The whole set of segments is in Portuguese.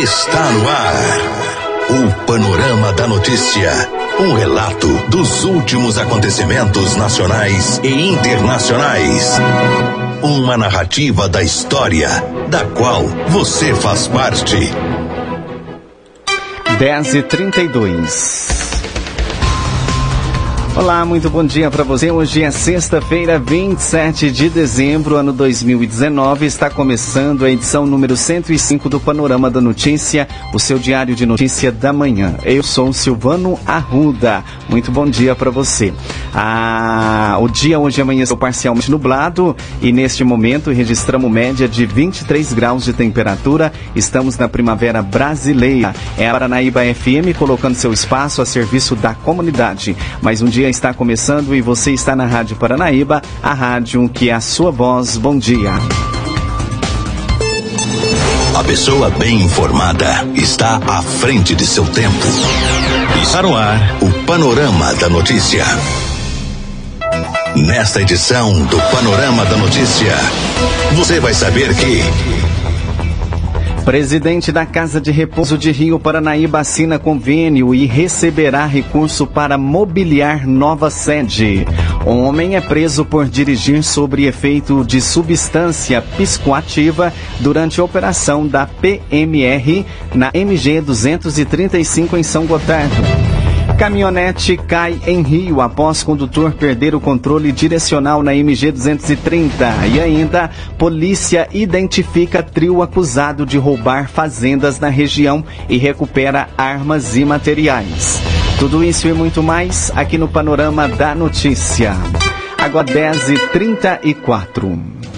Está no ar. O Panorama da Notícia. Um relato dos últimos acontecimentos nacionais e internacionais. Uma narrativa da história, da qual você faz parte. 10 e 32 Olá, muito bom dia para você. Hoje é sexta-feira, 27 de dezembro, ano 2019. Está começando a edição número 105 do Panorama da Notícia, o seu diário de notícia da manhã. Eu sou Silvano Arruda. Muito bom dia para você. Ah, o dia hoje amanheceu parcialmente nublado e neste momento registramos média de 23 graus de temperatura. Estamos na primavera brasileira. É a Paranaíba FM colocando seu espaço a serviço da comunidade. Mais um dia dia está começando e você está na Rádio Paranaíba, a rádio que é a sua voz. Bom dia. A pessoa bem informada está à frente de seu tempo. Está no ar o Panorama da Notícia. Nesta edição do Panorama da Notícia, você vai saber que. Presidente da Casa de Repouso de Rio Paranaíba assina convênio e receberá recurso para mobiliar nova sede. Um homem é preso por dirigir sobre efeito de substância psicoativa durante a operação da PMR na MG 235 em São Gotardo. Caminhonete cai em Rio após condutor perder o controle direcional na MG 230. E ainda, polícia identifica trio acusado de roubar fazendas na região e recupera armas e materiais. Tudo isso e muito mais aqui no Panorama da Notícia. Agora 10h34. E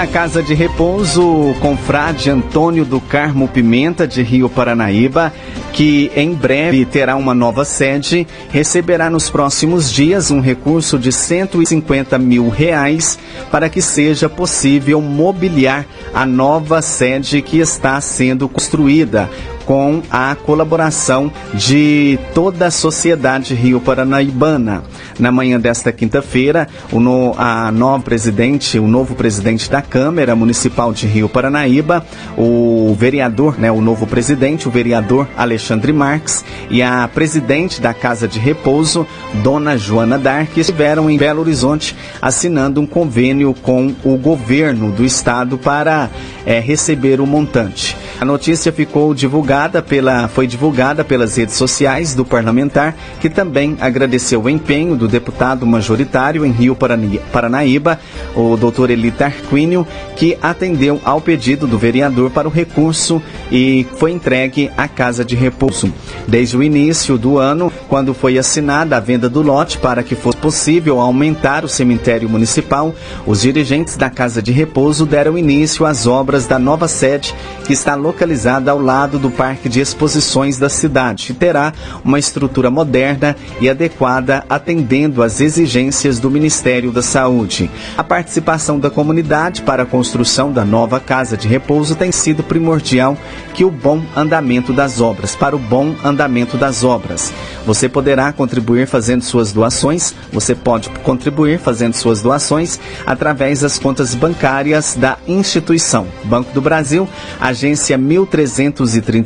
a Casa de Repouso com Frade Antônio do Carmo Pimenta, de Rio Paranaíba, que em breve terá uma nova sede, receberá nos próximos dias um recurso de 150 mil reais para que seja possível mobiliar a nova sede que está sendo construída com a colaboração de toda a sociedade Rio Paranaibana. Na manhã desta quinta-feira, o no, a nova presidente, o novo presidente da Câmara Municipal de Rio Paranaíba, o vereador, né, o novo presidente, o vereador Alexandre Marques e a presidente da Casa de Repouso, Dona Joana Dark, estiveram em Belo Horizonte assinando um convênio com o governo do estado para é, receber o montante. A notícia ficou divulgada pela, foi divulgada pelas redes sociais do parlamentar, que também agradeceu o empenho do deputado majoritário em Rio Paranaíba, o doutor Eli Tarquínio, que atendeu ao pedido do vereador para o recurso e foi entregue à Casa de Repouso. Desde o início do ano, quando foi assinada a venda do lote para que fosse possível aumentar o cemitério municipal, os dirigentes da Casa de Repouso deram início às obras da nova sede que está localizada ao lado do Parque de Exposições da cidade terá uma estrutura moderna e adequada atendendo às exigências do Ministério da Saúde. A participação da comunidade para a construção da nova casa de repouso tem sido primordial que o bom andamento das obras, para o bom andamento das obras. Você poderá contribuir fazendo suas doações, você pode contribuir fazendo suas doações através das contas bancárias da instituição. Banco do Brasil, agência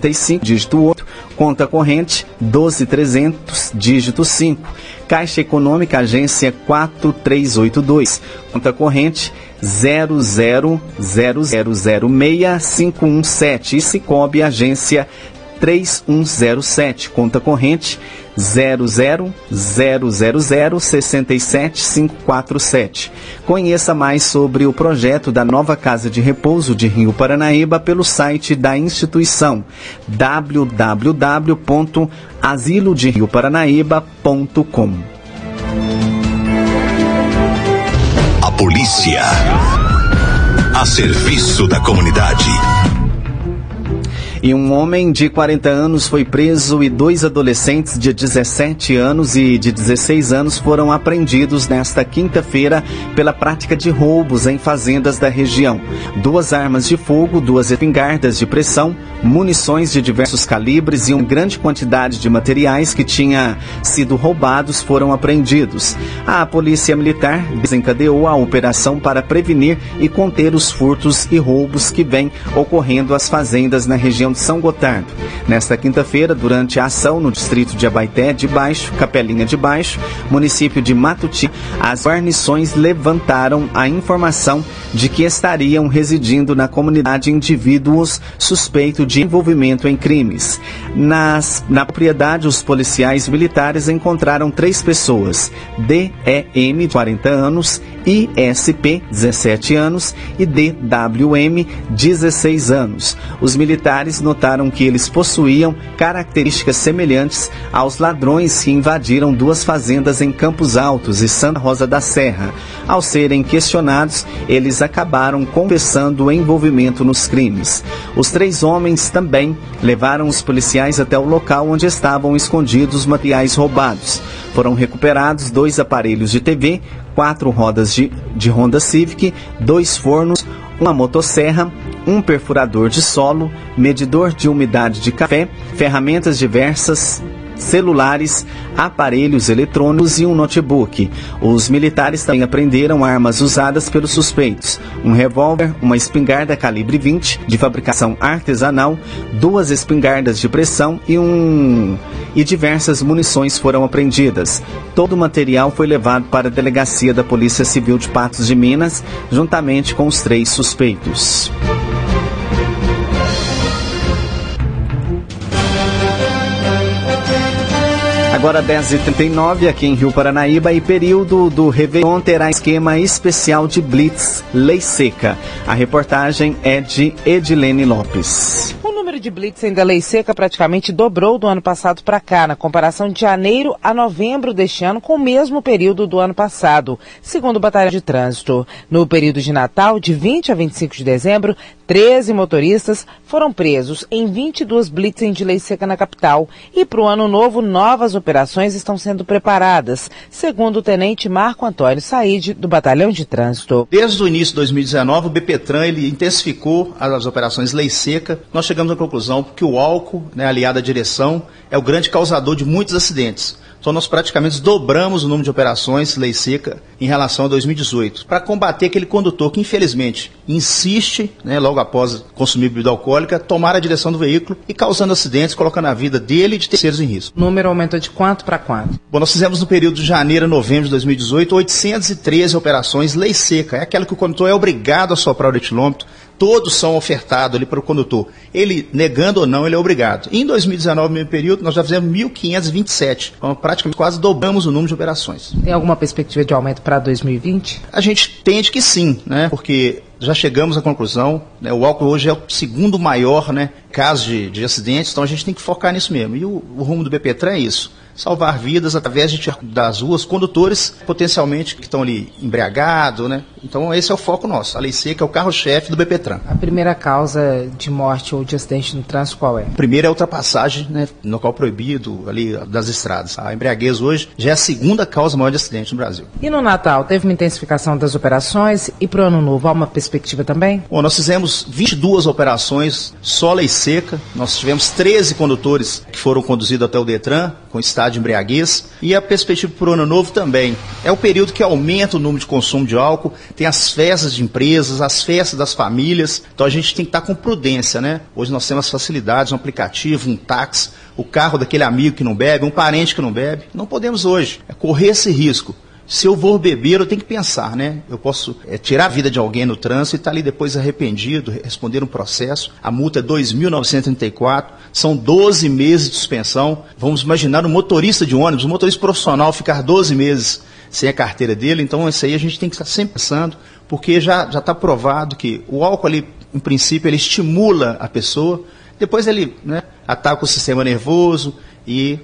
1335, dígito 8, conta corrente 12300, dígito 5. Caixa Econômica, agência 4382, conta corrente 00006517 e Cicobi, agência 3107, conta corrente 0000067547. Conheça mais sobre o projeto da nova Casa de Repouso de Rio Paranaíba pelo site da instituição www.asiloderiuparanaíba.com. A polícia a serviço da comunidade. E um homem de 40 anos foi preso e dois adolescentes de 17 anos e de 16 anos foram apreendidos nesta quinta-feira pela prática de roubos em fazendas da região. Duas armas de fogo, duas espingardas de pressão, munições de diversos calibres e uma grande quantidade de materiais que tinha sido roubados foram apreendidos. A Polícia Militar desencadeou a operação para prevenir e conter os furtos e roubos que vêm ocorrendo às fazendas na região de São Gotardo. Nesta quinta-feira, durante a ação no distrito de Abaité de Baixo, Capelinha de Baixo, município de Matuti, as guarnições levantaram a informação de que estariam residindo na comunidade indivíduos suspeitos de envolvimento em crimes. Nas, na propriedade, os policiais militares encontraram três pessoas: DEM, 40 anos, ISP, 17 anos e DWM, 16 anos. Os militares notaram que eles possuíam características semelhantes aos ladrões que invadiram duas fazendas em Campos Altos e Santa Rosa da Serra. Ao serem questionados, eles acabaram confessando o envolvimento nos crimes. Os três homens também levaram os policiais até o local onde estavam escondidos os materiais roubados. Foram recuperados dois aparelhos de TV, quatro rodas de, de Honda Civic, dois fornos, uma motosserra, um perfurador de solo, medidor de umidade de café, ferramentas diversas, celulares, aparelhos eletrônicos e um notebook. Os militares também apreenderam armas usadas pelos suspeitos: um revólver, uma espingarda calibre 20 de fabricação artesanal, duas espingardas de pressão e um e diversas munições foram apreendidas. Todo o material foi levado para a delegacia da Polícia Civil de Patos de Minas, juntamente com os três suspeitos. Agora 10h39 aqui em Rio Paranaíba e período do Réveillon terá esquema especial de Blitz Lei Seca. A reportagem é de Edilene Lopes de blitz da lei seca praticamente dobrou do ano passado para cá, na comparação de janeiro a novembro deste ano, com o mesmo período do ano passado, segundo o Batalhão de Trânsito. No período de Natal, de 20 a 25 de dezembro, 13 motoristas foram presos em 22 blitzen de lei seca na capital. E para o ano novo, novas operações estão sendo preparadas, segundo o tenente Marco Antônio Said, do Batalhão de Trânsito. Desde o início de 2019, o BPTran ele intensificou as operações lei seca. Nós chegamos à conclusão que o álcool, né, aliado à direção, é o grande causador de muitos acidentes. Então nós praticamente dobramos o número de operações lei seca em relação a 2018, para combater aquele condutor que infelizmente insiste, né, logo após consumir bebida alcoólica, tomar a direção do veículo e causando acidentes, colocando a vida dele e de terceiros em risco. O número aumentou de quanto para quanto? Bom, nós fizemos no período de janeiro a novembro de 2018 813 operações lei seca. É aquela que o condutor é obrigado a soprar o etilômetro todos são ofertados ali para o condutor. Ele, negando ou não, ele é obrigado. Em 2019, no mesmo período, nós já fizemos 1.527. Então, praticamente quase dobramos o número de operações. Tem alguma perspectiva de aumento para 2020? A gente tende que sim, né? Porque já chegamos à conclusão, né, o álcool hoje é o segundo maior né, caso de, de acidentes, então a gente tem que focar nisso mesmo. E o, o rumo do BPTran é isso salvar vidas através de das ruas condutores potencialmente que estão ali embriagados, né? Então esse é o foco nosso. A lei seca é o carro-chefe do BPTran. A primeira causa de morte ou de acidente no trânsito qual é? A primeira é a ultrapassagem, né, no local proibido ali das estradas. A embriaguez hoje já é a segunda causa maior de acidente no Brasil. E no Natal teve uma intensificação das operações e para o ano novo há uma perspectiva também? Bom, nós fizemos 22 operações só lei seca. Nós tivemos 13 condutores que foram conduzidos até o Detran com estado estado de embriaguez. E a perspectiva para o ano novo também. É o período que aumenta o número de consumo de álcool, tem as festas de empresas, as festas das famílias. Então a gente tem que estar com prudência, né? Hoje nós temos facilidades, um aplicativo, um táxi, o carro daquele amigo que não bebe, um parente que não bebe. Não podemos hoje correr esse risco. Se eu vou beber, eu tenho que pensar, né? Eu posso é, tirar a vida de alguém no trânsito e estar tá ali depois arrependido, responder um processo. A multa é 2.934, são 12 meses de suspensão. Vamos imaginar um motorista de ônibus, um motorista profissional ficar 12 meses sem a carteira dele. Então, isso aí a gente tem que estar sempre pensando, porque já está provado que o álcool ali, em princípio, ele estimula a pessoa, depois ele né, ataca o sistema nervoso e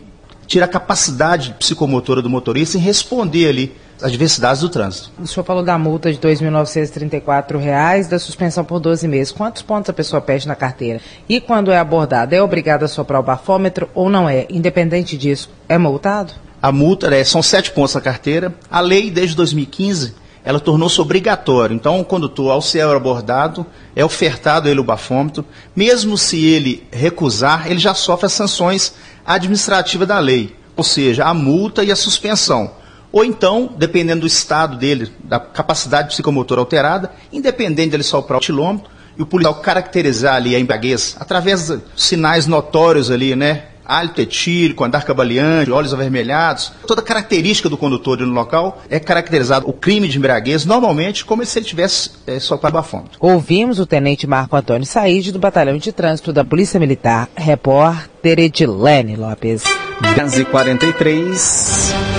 tira a capacidade psicomotora do motorista em responder ali adversidades do trânsito. O senhor falou da multa de R$ 2.934, da suspensão por 12 meses. Quantos pontos a pessoa perde na carteira? E quando é abordada, é obrigada a soprar o bafômetro ou não é? Independente disso, é multado? A multa é, são sete pontos na carteira. A lei, desde 2015, ela tornou-se obrigatório. Então, o condutor, ao ser abordado, é ofertado ele o bafômetro. Mesmo se ele recusar, ele já sofre as sanções administrativas da lei, ou seja, a multa e a suspensão. Ou então, dependendo do estado dele, da capacidade psicomotora alterada, independente dele soprar o quilômetro, e o policial caracterizar ali a embriaguez através de sinais notórios ali, né? Hálito etílico, andar cabaleante, olhos avermelhados, toda característica do condutor no local é caracterizado o crime de embriaguez normalmente como se ele tivesse é, soprado bafômetro. Ouvimos o tenente Marco Antônio Said do Batalhão de Trânsito da Polícia Militar, repórter Edilene Lopes. 10h43.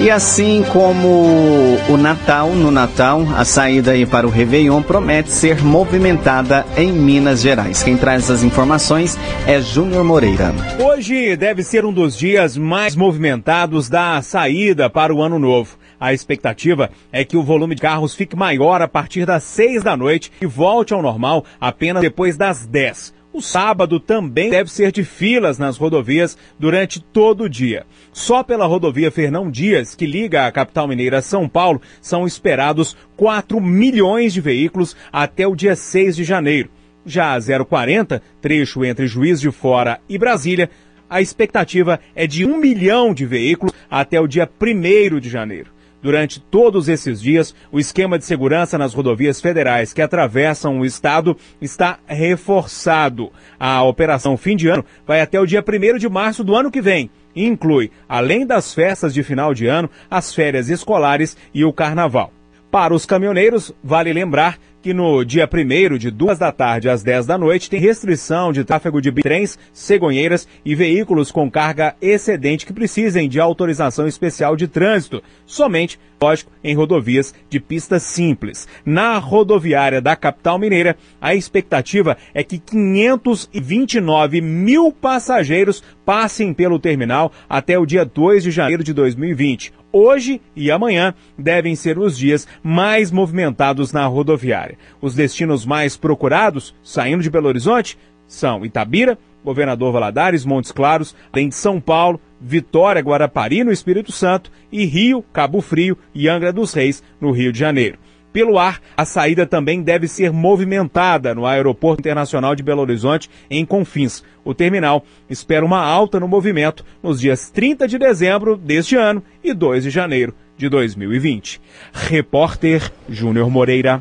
E assim como o Natal, no Natal, a saída aí para o Réveillon promete ser movimentada em Minas Gerais. Quem traz as informações é Júnior Moreira. Hoje deve ser um dos dias mais movimentados da saída para o Ano Novo. A expectativa é que o volume de carros fique maior a partir das seis da noite e volte ao normal apenas depois das dez. O sábado também deve ser de filas nas rodovias durante todo o dia. Só pela rodovia Fernão Dias, que liga a capital mineira a São Paulo, são esperados 4 milhões de veículos até o dia 6 de janeiro. Já a 040, trecho entre Juiz de Fora e Brasília, a expectativa é de 1 milhão de veículos até o dia 1 de janeiro. Durante todos esses dias, o esquema de segurança nas rodovias federais que atravessam o estado está reforçado. A operação fim de ano vai até o dia 1 de março do ano que vem e inclui, além das festas de final de ano, as férias escolares e o carnaval. Para os caminhoneiros, vale lembrar que no dia 1 de 2 da tarde às 10 da noite tem restrição de tráfego de trens, cegonheiras e veículos com carga excedente que precisem de autorização especial de trânsito, somente, lógico, em rodovias de pista simples. Na rodoviária da capital mineira, a expectativa é que 529 mil passageiros passem pelo terminal até o dia 2 de janeiro de 2020. Hoje e amanhã devem ser os dias mais movimentados na rodoviária. Os destinos mais procurados, saindo de Belo Horizonte, são Itabira, Governador Valadares, Montes Claros, além de São Paulo, Vitória, Guarapari, no Espírito Santo, e Rio, Cabo Frio e Angra dos Reis, no Rio de Janeiro. Pelo ar, a saída também deve ser movimentada no Aeroporto Internacional de Belo Horizonte, em Confins. O terminal espera uma alta no movimento nos dias 30 de dezembro deste ano e 2 de janeiro de 2020. Repórter Júnior Moreira.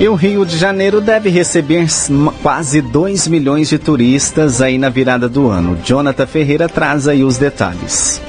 E o Rio de Janeiro deve receber quase 2 milhões de turistas aí na virada do ano. Jonathan Ferreira traz aí os detalhes.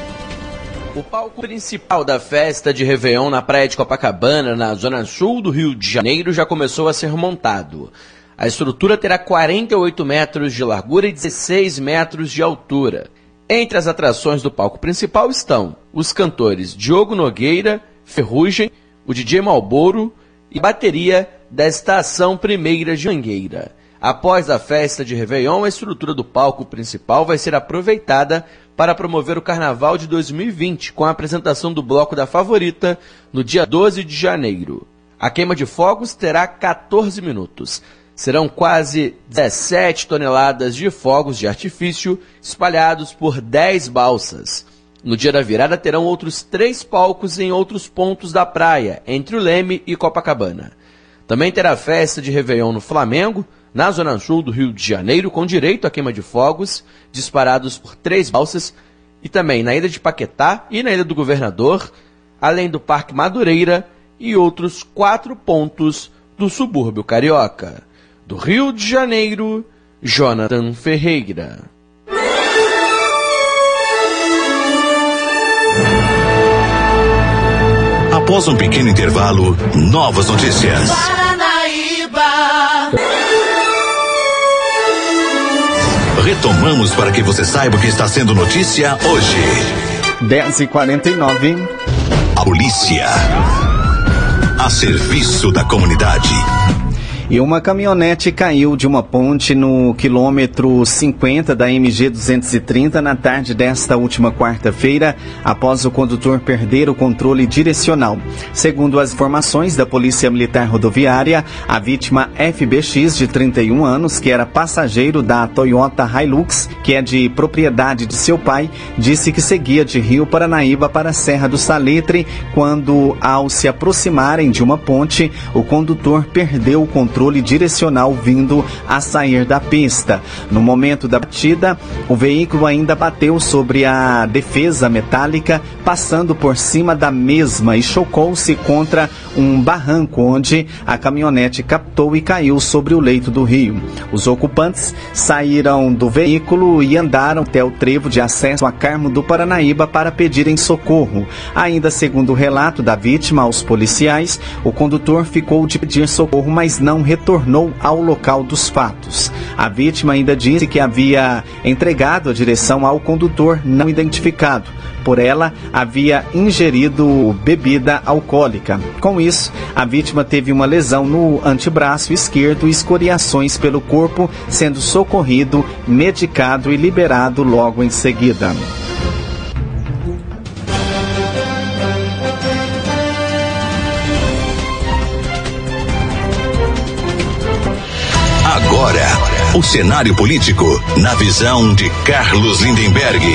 O palco principal da festa de Réveillon na praia de Copacabana, na zona sul do Rio de Janeiro, já começou a ser montado. A estrutura terá 48 metros de largura e 16 metros de altura. Entre as atrações do palco principal estão os cantores Diogo Nogueira, Ferrugem, o DJ Malboro e bateria da Estação Primeira de Mangueira. Após a festa de Réveillon, a estrutura do palco principal vai ser aproveitada para promover o Carnaval de 2020, com a apresentação do Bloco da Favorita no dia 12 de janeiro. A queima de fogos terá 14 minutos. Serão quase 17 toneladas de fogos de artifício espalhados por 10 balsas. No dia da virada terão outros três palcos em outros pontos da praia, entre o Leme e Copacabana. Também terá festa de Réveillon no Flamengo, na zona sul do Rio de Janeiro, com direito à queima de fogos, disparados por três balsas, e também na ilha de Paquetá e na ilha do Governador, além do Parque Madureira e outros quatro pontos do subúrbio carioca. Do Rio de Janeiro, Jonathan Ferreira. Após um pequeno intervalo, novas notícias. Retomamos para que você saiba o que está sendo notícia hoje. 10h49. A polícia. A serviço da comunidade. E uma caminhonete caiu de uma ponte no quilômetro 50 da MG 230 na tarde desta última quarta-feira, após o condutor perder o controle direcional. Segundo as informações da Polícia Militar Rodoviária, a vítima FBX, de 31 anos, que era passageiro da Toyota Hilux, que é de propriedade de seu pai, disse que seguia de Rio Paranaíba para a Serra do Salitre quando, ao se aproximarem de uma ponte, o condutor perdeu o controle controle direcional vindo a sair da pista. No momento da batida, o veículo ainda bateu sobre a defesa metálica, passando por cima da mesma e chocou-se contra um barranco onde a caminhonete captou e caiu sobre o leito do rio. Os ocupantes saíram do veículo e andaram até o trevo de acesso a Carmo do Paranaíba para pedirem socorro. Ainda segundo o relato da vítima aos policiais, o condutor ficou de pedir socorro, mas não retornou ao local dos fatos. A vítima ainda disse que havia entregado a direção ao condutor não identificado. Por ela, havia ingerido bebida alcoólica. Com isso, a vítima teve uma lesão no antebraço esquerdo e escoriações pelo corpo, sendo socorrido, medicado e liberado logo em seguida. O cenário político na visão de Carlos Lindenberg.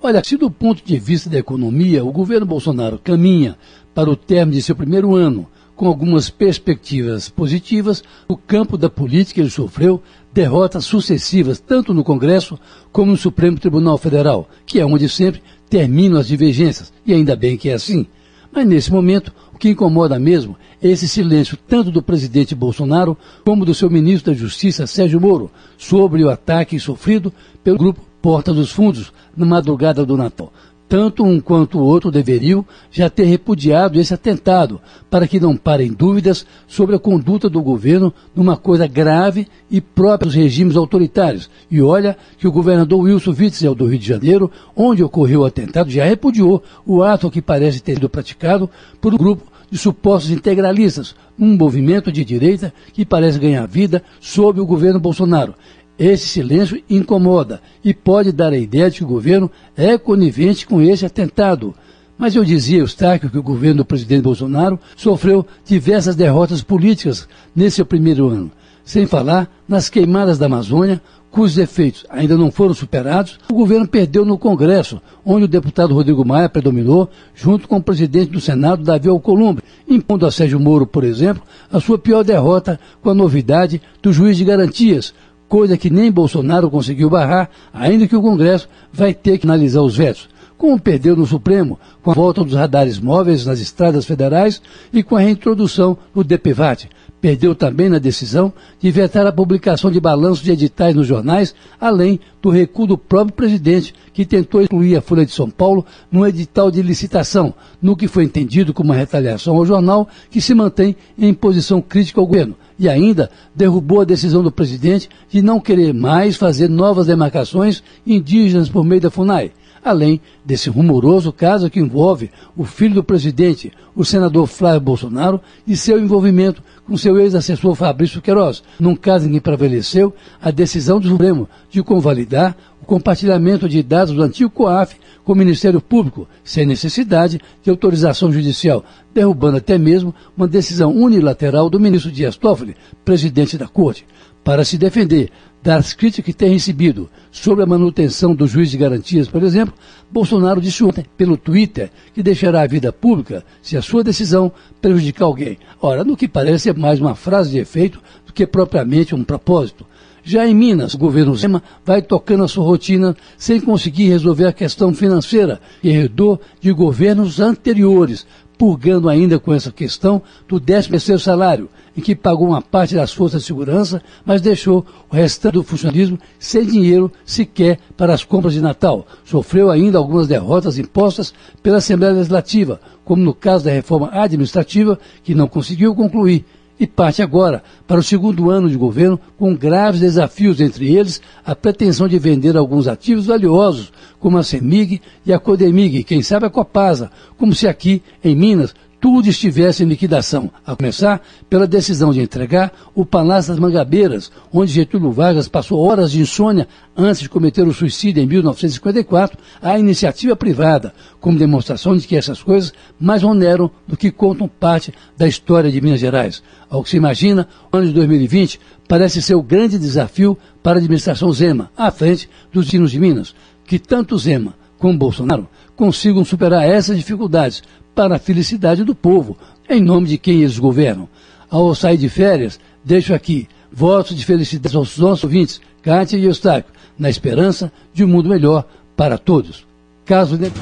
Olha, se do ponto de vista da economia, o governo Bolsonaro caminha para o término de seu primeiro ano com algumas perspectivas positivas, no campo da política ele sofreu derrotas sucessivas, tanto no Congresso como no Supremo Tribunal Federal, que é onde sempre terminam as divergências, e ainda bem que é assim. Mas nesse momento, o que incomoda mesmo é esse silêncio tanto do presidente Bolsonaro como do seu ministro da Justiça, Sérgio Moro, sobre o ataque sofrido pelo grupo Porta dos Fundos na madrugada do Natal. Tanto um quanto o outro deveriam já ter repudiado esse atentado, para que não parem dúvidas sobre a conduta do governo numa coisa grave e própria dos regimes autoritários. E olha que o governador Wilson Witzel do Rio de Janeiro, onde ocorreu o atentado, já repudiou o ato que parece ter sido praticado por um grupo de supostos integralistas, um movimento de direita que parece ganhar vida sob o governo Bolsonaro. Esse silêncio incomoda e pode dar a ideia de que o governo é conivente com esse atentado. Mas eu dizia, Eustáquio, que o governo do presidente Bolsonaro sofreu diversas derrotas políticas nesse primeiro ano, sem falar nas queimadas da Amazônia, cujos efeitos ainda não foram superados. O governo perdeu no Congresso, onde o deputado Rodrigo Maia predominou, junto com o presidente do Senado, Davi Alcolumbre, impondo a Sérgio Moro, por exemplo, a sua pior derrota com a novidade do juiz de garantias, coisa que nem Bolsonaro conseguiu barrar, ainda que o Congresso vai ter que analisar os vetos. Como perdeu no Supremo, com a volta dos radares móveis nas estradas federais e com a reintrodução do DPVAT. Perdeu também na decisão de vetar a publicação de balanços de editais nos jornais, além do recuo do próprio presidente, que tentou excluir a Folha de São Paulo num edital de licitação, no que foi entendido como uma retaliação ao jornal, que se mantém em posição crítica ao governo e ainda derrubou a decisão do presidente de não querer mais fazer novas demarcações indígenas por meio da FUNAI, além desse rumoroso caso que envolve o filho do presidente, o senador Flávio Bolsonaro, e seu envolvimento com seu ex-assessor Fabrício Queiroz, num caso em que prevaleceu a decisão do Supremo de convalidar o compartilhamento de dados do antigo COAF com o Ministério Público, sem necessidade de autorização judicial, derrubando até mesmo uma decisão unilateral do ministro Dias Toffoli, presidente da Corte. Para se defender das críticas que tem recebido sobre a manutenção do juiz de garantias, por exemplo, Bolsonaro disse ontem pelo Twitter que deixará a vida pública se a sua decisão prejudicar alguém. Ora, no que parece é mais uma frase de efeito do que propriamente um propósito. Já em Minas, o governo Zema vai tocando a sua rotina sem conseguir resolver a questão financeira, que herdou de governos anteriores, purgando ainda com essa questão do 13º salário, em que pagou uma parte das forças de segurança, mas deixou o restante do funcionalismo sem dinheiro sequer para as compras de Natal. Sofreu ainda algumas derrotas impostas pela Assembleia Legislativa, como no caso da reforma administrativa, que não conseguiu concluir, e parte agora para o segundo ano de governo com graves desafios, entre eles a pretensão de vender alguns ativos valiosos, como a CEMIG e a Codemig, quem sabe a Copasa, como se aqui, em Minas, tudo estivesse em liquidação, a começar pela decisão de entregar o Palácio das Mangabeiras, onde Getúlio Vargas passou horas de insônia antes de cometer o suicídio em 1954, à iniciativa privada, como demonstração de que essas coisas mais oneram do que contam parte da história de Minas Gerais. Ao que se imagina, o ano de 2020 parece ser o grande desafio para a administração Zema, à frente dos destinos de Minas, que tanto Zema como Bolsonaro consigam superar essas dificuldades para a felicidade do povo, em nome de quem eles governam. Ao sair de férias, deixo aqui votos de felicidade aos nossos ouvintes, Kátia e Eustáquio, na esperança de um mundo melhor para todos. Caso de...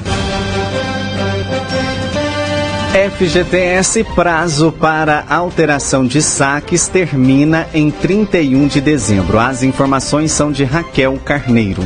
FGTS prazo para alteração de saques termina em 31 de dezembro. As informações são de Raquel Carneiro.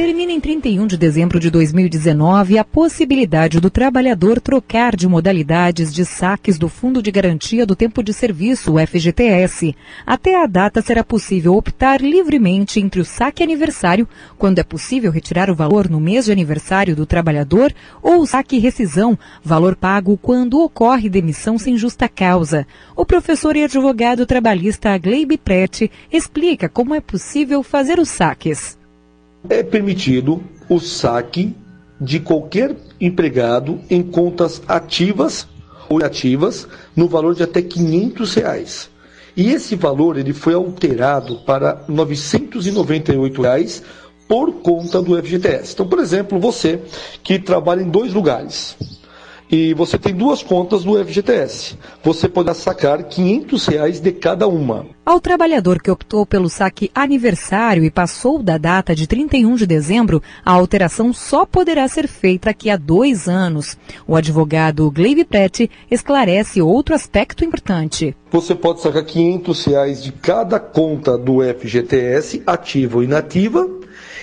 Termina em 31 de dezembro de 2019 a possibilidade do trabalhador trocar de modalidades de saques do Fundo de Garantia do Tempo de Serviço, o FGTS. Até a data será possível optar livremente entre o saque aniversário, quando é possível retirar o valor no mês de aniversário do trabalhador, ou o saque rescisão, valor pago quando ocorre demissão sem justa causa. O professor e advogado trabalhista Gleibe Prete explica como é possível fazer os saques é permitido o saque de qualquer empregado em contas ativas ou inativas no valor de até 500 reais. E esse valor ele foi alterado para 998 reais por conta do FGTS. Então, por exemplo, você que trabalha em dois lugares, e você tem duas contas do FGTS. Você poderá sacar 500 reais de cada uma. Ao trabalhador que optou pelo saque aniversário e passou da data de 31 de dezembro, a alteração só poderá ser feita daqui a dois anos. O advogado Gleibe Prete esclarece outro aspecto importante. Você pode sacar 500 reais de cada conta do FGTS, ativa ou inativa,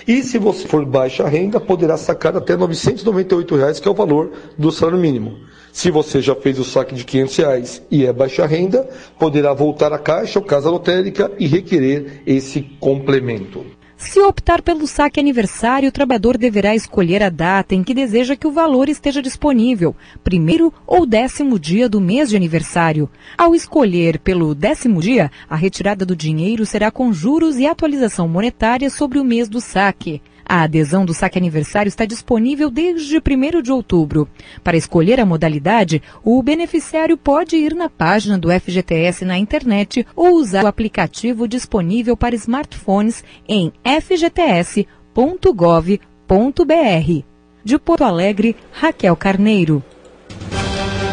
e se você for baixa renda, poderá sacar até 998 reais, que é o valor do salário mínimo. Se você já fez o saque de 500 reais e é baixa renda, poderá voltar à caixa ou casa lotérica e requerer esse complemento. Se optar pelo saque aniversário, o trabalhador deverá escolher a data em que deseja que o valor esteja disponível, primeiro ou décimo dia do mês de aniversário. Ao escolher pelo décimo dia, a retirada do dinheiro será com juros e atualização monetária sobre o mês do saque. A adesão do saque aniversário está disponível desde 1 de outubro. Para escolher a modalidade, o beneficiário pode ir na página do FGTS na internet ou usar o aplicativo disponível para smartphones em fgts.gov.br. De Porto Alegre, Raquel Carneiro.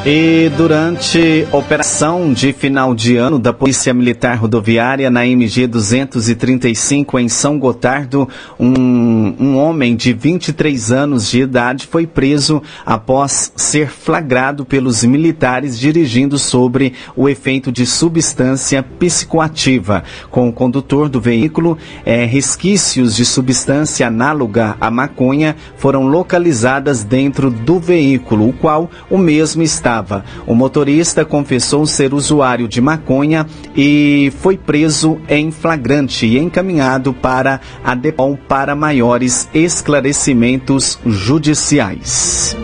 E durante operação de final de ano da Polícia Militar Rodoviária na MG 235 em São Gotardo, um, um homem de 23 anos de idade foi preso após ser flagrado pelos militares dirigindo sobre o efeito de substância psicoativa. Com o condutor do veículo, é, resquícios de substância análoga à maconha foram localizadas dentro do veículo, o qual o mesmo está estava. O motorista confessou ser usuário de maconha e foi preso em flagrante e encaminhado para a DEPOM para maiores esclarecimentos judiciais.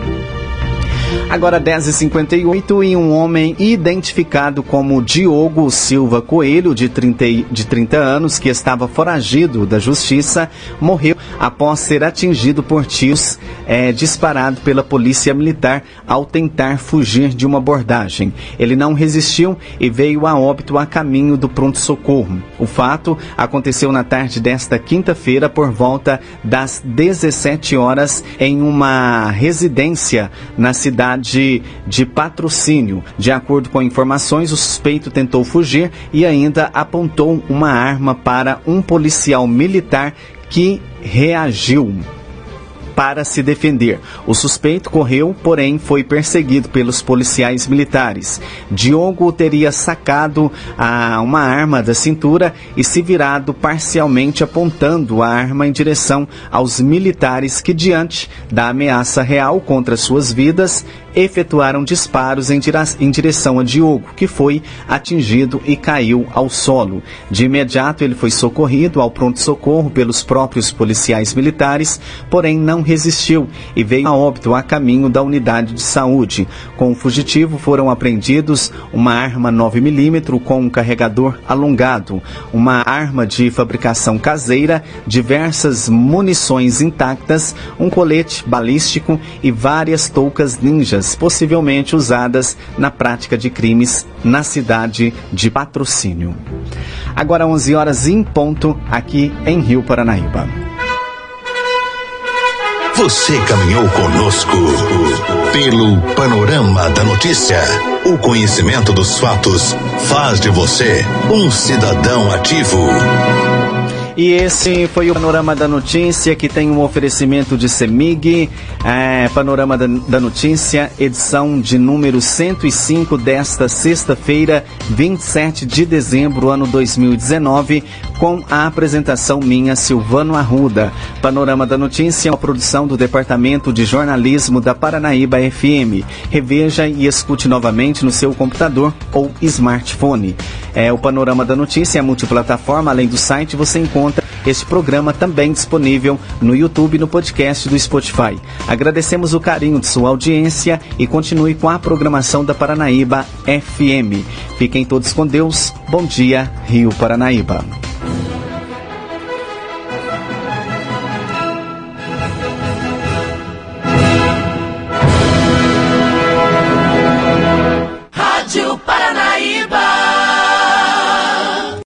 Agora 10h58 e um homem identificado como Diogo Silva Coelho, de 30, de 30 anos, que estava foragido da justiça, morreu após ser atingido por tiros é, disparado pela polícia militar ao tentar fugir de uma abordagem. Ele não resistiu e veio a óbito a caminho do pronto-socorro. O fato aconteceu na tarde desta quinta-feira por volta das 17 horas em uma residência na cidade de, de patrocínio. De acordo com informações, o suspeito tentou fugir e ainda apontou uma arma para um policial militar que reagiu para se defender. O suspeito correu, porém foi perseguido pelos policiais militares. Diogo teria sacado a, uma arma da cintura e se virado parcialmente apontando a arma em direção aos militares que, diante da ameaça real contra suas vidas, efetuaram disparos em, direção a Diogo, que foi atingido e caiu ao solo. De imediato, ele foi socorrido ao pronto-socorro pelos próprios policiais militares, porém não resistiu e veio a óbito a caminho da unidade de saúde. Com o fugitivo foram apreendidos uma arma 9mm com um carregador alongado, uma arma de fabricação caseira, diversas munições intactas, um colete balístico e várias toucas ninjas, possivelmente usadas na prática de crimes na cidade de Patrocínio. Agora 11 horas em ponto aqui em Rio Paranaíba. Você caminhou conosco pelo panorama da notícia. O conhecimento dos fatos faz de você um cidadão ativo. E esse foi o Panorama da Notícia, que tem um oferecimento de Semig. É, Panorama da, da, Notícia, edição de número 105 desta sexta-feira, 27 de dezembro, ano 2019, com a apresentação minha, Silvano Arruda. Panorama da Notícia é uma produção do Departamento de Jornalismo da Paranaíba FM. Reveja e escute novamente no seu computador ou smartphone. É, o Panorama da Notícia é multiplataforma, além do site, você encontra este programa também disponível no YouTube e no podcast do Spotify. Agradecemos o carinho de sua audiência e continue com a programação da Paranaíba FM. Fiquem todos com Deus. Bom dia, Rio Paranaíba.